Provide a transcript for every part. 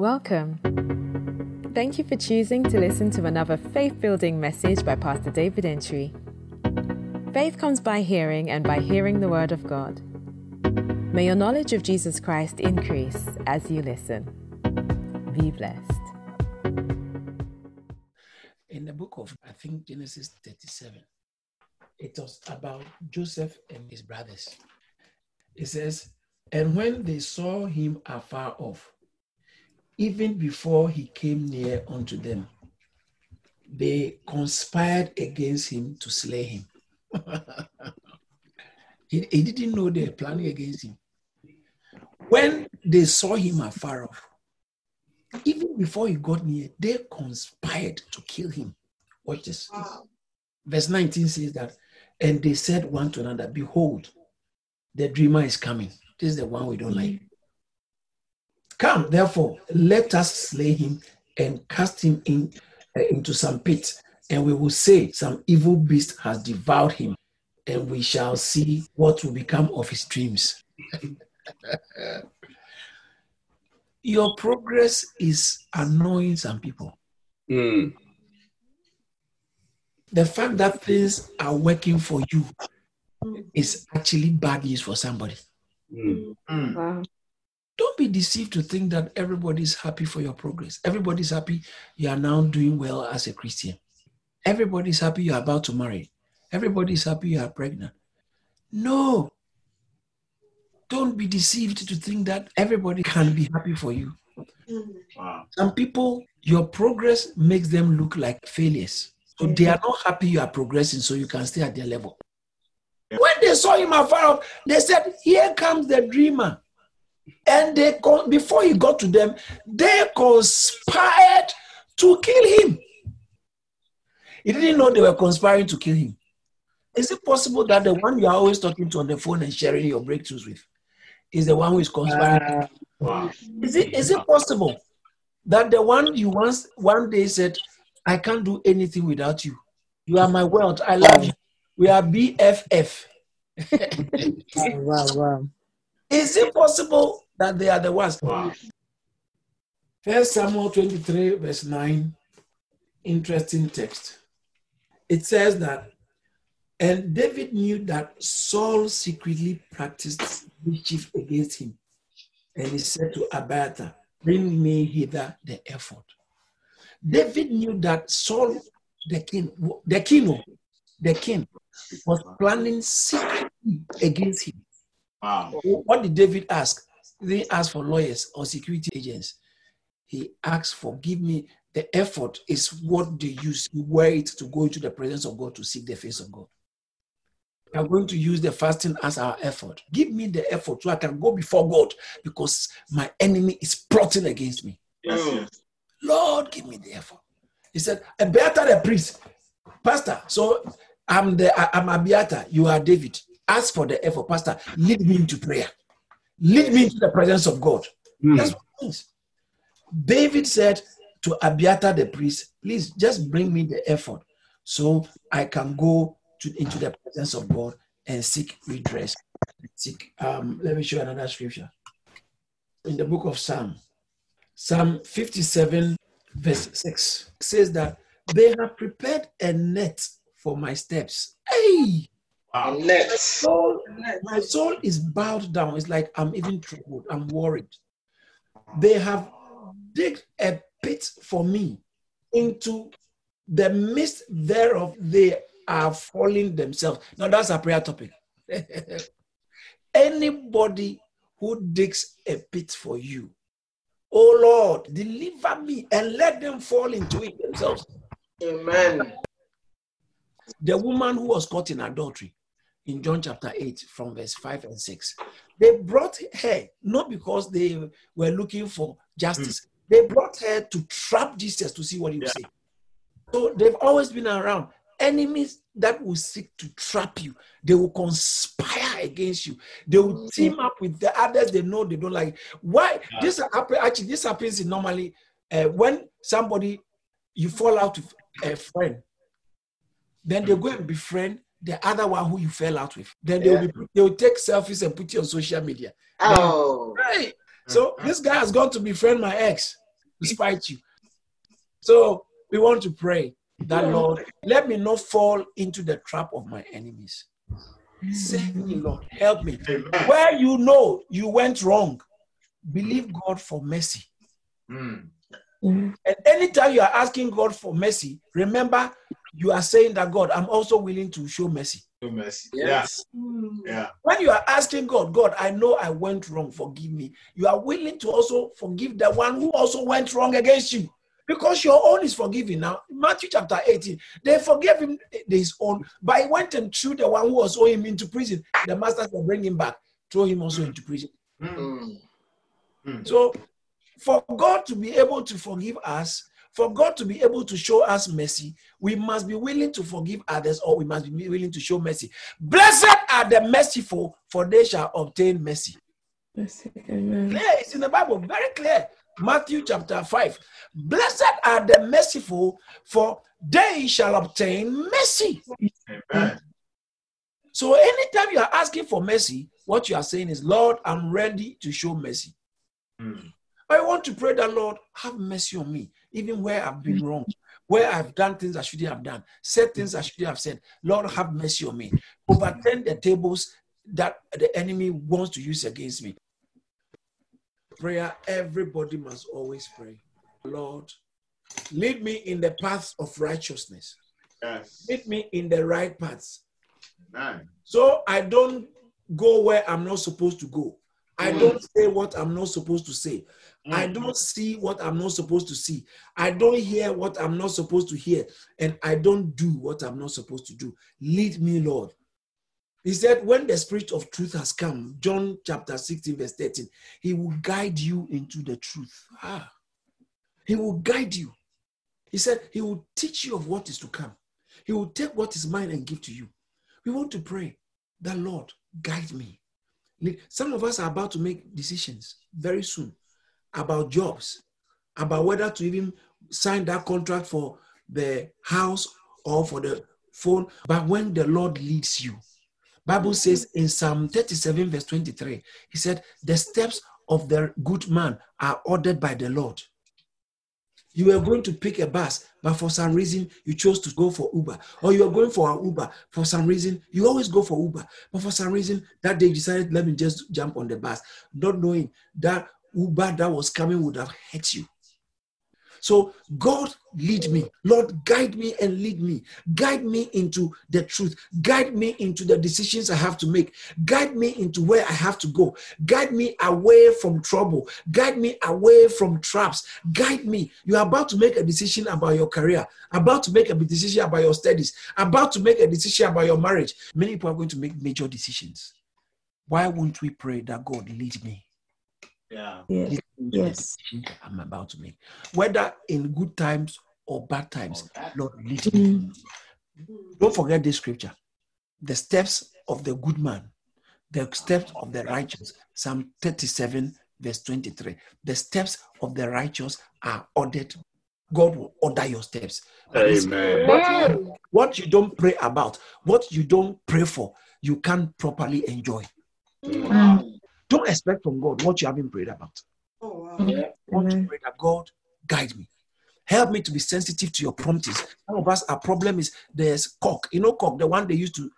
Welcome. Thank you for choosing to listen to another faith building message by Pastor David Entry. Faith comes by hearing, and by hearing the Word of God. May your knowledge of Jesus Christ increase as you listen. Be blessed. In the book of, I think, Genesis 37, it was about Joseph and his brothers. It says, And when they saw him afar off, even before he came near unto them, they conspired against him to slay him. he, he didn't know they were planning against him. When they saw him afar off, even before he got near, they conspired to kill him. Watch this. Verse 19 says that, and they said one to another, Behold, the dreamer is coming. This is the one we don't like. Come, therefore, let us slay him and cast him in, uh, into some pit, and we will say, Some evil beast has devoured him, and we shall see what will become of his dreams. Your progress is annoying some people. Mm. The fact that things are working for you is actually bad news for somebody. Mm. Wow. Don't be deceived to think that everybody's happy for your progress. Everybody's happy you are now doing well as a Christian. Everybody's happy you're about to marry. Everybody's happy you are pregnant. No. Don't be deceived to think that everybody can be happy for you. Wow. Some people, your progress makes them look like failures. So they are not happy you are progressing, so you can stay at their level. When they saw him afar off, they said, Here comes the dreamer. And they con- before he got to them, they conspired to kill him. He didn't know they were conspiring to kill him. Is it possible that the one you are always talking to on the phone and sharing your breakthroughs with is the one who is conspiring? Wow. Is it is it possible that the one you once one day said, I can't do anything without you. You are my world. I love you. We are BFF. Wow, wow. Is it possible that they are the ones? Wow. First Samuel 23, verse 9. Interesting text. It says that, and David knew that Saul secretly practiced mischief against him. And he said to Abiathar, Bring me hither the ephod. David knew that Saul, the king, the king, the king, was planning secretly against him. Wow. What did David ask? He didn't ask for lawyers or security agents. He asked for, give me the ephod is what they use. You wear it to go into the presence of God to seek the face of God. We are going to use the fasting as our ephod. Give me the ephod so I can go before God because my enemy is plotting against me. Yes. Hmm. Lord, give me the ephod. He said, Abiathar the priest, pastor. So I'm the I- I'm Abiathar. You are David. Ask for the ephod, pastor. Lead me into prayer. Lead me into the presence of God. Mm. That's what it means. David said to Abiathar the priest, please just bring me the ephod so I can go to, into the presence of God and seek redress. Seek, um, let me show you another scripture. In the book of Psalm, Psalm 57, verse 6 says that they have prepared a net for my steps. Hey! Wow. soul, my soul is bowed down. It's like I'm even troubled. I'm worried. They have digged a pit for me into the midst thereof. They are falling themselves. Now that's a prayer topic. Anybody who digs a pit for you, oh Lord, deliver me and let them fall into it themselves. Amen. the woman who was caught in adultery in John chapter 8 from verse 5 and 6. They brought her not because they were looking for justice, hmm. they brought her to trap Jesus to see what he would say. So they've always been around. Enemies that will seek to trap you, they will conspire against you. They will hmm. team up with the others they know they don't like. Why? This happen actually. This happens normally uh, when somebody you fall out with a friend, then they go hmm. and befriend the other one who you fell out with. Then they will be, they will take selfies and put you on social media. Oh. Right. So this guy has gone to befriend my ex. to spite you. So we want to pray that Lord, let me not fall into the trap of my enemies. Save me, Lord. Help me. Where you know you went wrong, believe God for mercy. Mm. Mm. And anytime you are asking God for mercy, remember you are saying that God, I'm also willing to show mercy. No mercy. Yes. Yeah. Yeah. When you are asking God, God, I know I went wrong, forgive me. You are willing to also forgive the one who also went wrong against you. Because your own is forgiven. Now, Matthew chapter 18, they forgave him his own, but he went and threw the one who was owing him into prison. The masters will bring him back, throw him also into prison. Mm. Mm. So, for God to be able to forgive us, for God to be able to show us mercy, we must be willing to forgive others or we must be willing to show mercy. Blessed are the merciful, for they shall obtain mercy. Amen. Clear, it's in the Bible, very clear. Matthew chapter 5. Blessed are the merciful, for they shall obtain mercy. Amen. So, anytime you are asking for mercy, what you are saying is, Lord, I'm ready to show mercy. Mm. I want to pray that Lord have mercy on me, even where I've been wrong, where I've done things I shouldn't have done, said things I shouldn't have said. Lord, have mercy on me. Overturn the tables that the enemy wants to use against me. Prayer, everybody must always pray. Lord, lead me in the paths of righteousness. Yes. Lead me in the right paths. Amen. So I don't go where I'm not supposed to go. I Mm. don't say what I'm not supposed to say. I Mm. don't see what I'm not supposed to see. I don't hear what I'm not supposed to hear. And I don't do what I'm not supposed to do. Lead me, Lord. He said, when the spirit of truth has come, John chapter 16, verse 13, he will guide you into the truth. Ah, he will guide you. He said, he will teach you of what is to come. He will take what is mine and give to you. We want to pray that, Lord, guide me. Some of us are about to make decisions very soon about jobs, about whether to even sign that contract for the house or for the phone. But when the Lord leads you, Bible says in Psalm 37, verse 23, he said, The steps of the good man are ordered by the Lord. You were going to pick a bus, but for some reason you chose to go for Uber, or you are going for an Uber. For some reason, you always go for Uber, but for some reason that day you decided, let me just jump on the bus, not knowing that Uber that was coming would have hurt you. So, God, lead me. Lord, guide me and lead me. Guide me into the truth. Guide me into the decisions I have to make. Guide me into where I have to go. Guide me away from trouble. Guide me away from traps. Guide me. You're about to make a decision about your career, about to make a decision about your studies, about to make a decision about your marriage. Many people are going to make major decisions. Why won't we pray that God lead me? Yeah. Yes. Lead me into the Yes. I'm about to make, whether in good times or bad times. Oh, that- Lord, lead me. Mm. Don't forget this scripture. The steps of the good man, the steps of the righteous. Psalm 37, verse 23. The steps of the righteous are ordered. God will order your steps. Amen. What, what you don't pray about, what you don't pray for, you can't properly enjoy. Mm. Don't expect from God what you haven't prayed about. Oh, mm-hmm. want to Amen. pray that God guide me. Help me to be sensitive to your promptings. Some of us, our problem is there's cock. You know, cock, the one they used to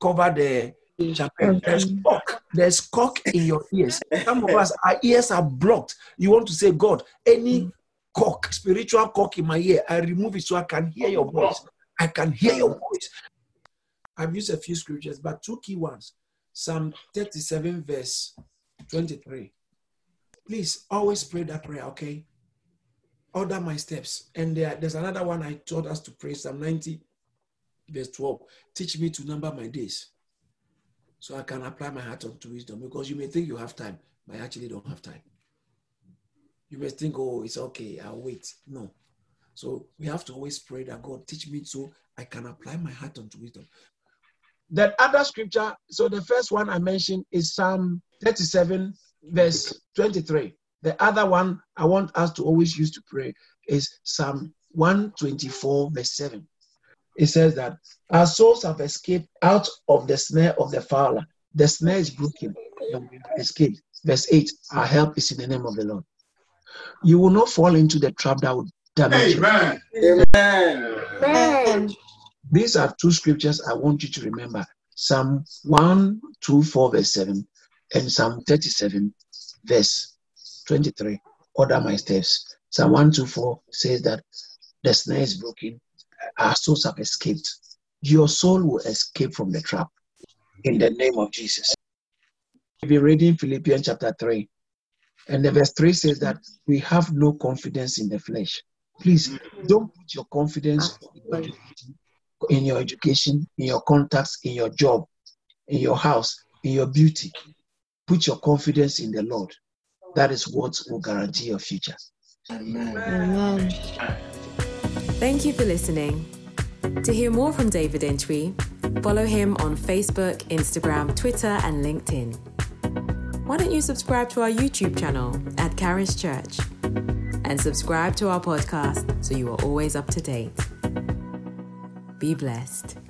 cover the champagne. Mm-hmm. There's cock. There's cock in your ears. Some of us, our ears are blocked. You want to say, God, any mm-hmm. cock, spiritual cock in my ear, I remove it so I can hear your voice. I can hear your voice. I've used a few scriptures, but two key ones. Psalm 37, verse 23. Please always pray that prayer, okay? Order my steps. And there, there's another one I taught us to pray, Psalm 90, verse 12. Teach me to number my days so I can apply my heart unto wisdom. Because you may think you have time, but I actually don't have time. You may think, oh, it's okay, I'll wait. No. So we have to always pray that God teach me so I can apply my heart unto wisdom. That other scripture, so the first one I mentioned is Psalm 37, verse 23. The other one I want us to always use to pray is Psalm 124, verse 7. It says that our souls have escaped out of the snare of the fowler. The snare is broken, and we have escaped. Verse 8 Our help is in the name of the Lord. You will not fall into the trap that would damage you. Amen. Amen. These are two scriptures I want you to remember Psalm 124, verse 7, and Psalm 37, verse 23. Order my steps. Psalm 124 says that the snare is broken, our souls have escaped. Your soul will escape from the trap in the name of Jesus. We'll be reading Philippians chapter 3. And the verse 3 says that we have no confidence in the flesh. Please don't put your confidence in your, in your education, in your contacts, in your job, in your house, in your beauty. Put your confidence in the Lord. That is what will guarantee your future. Amen. Thank you for listening. To hear more from David Entry, follow him on Facebook, Instagram, Twitter, and LinkedIn. Why don't you subscribe to our YouTube channel at Charis Church and subscribe to our podcast so you are always up to date? Be blessed.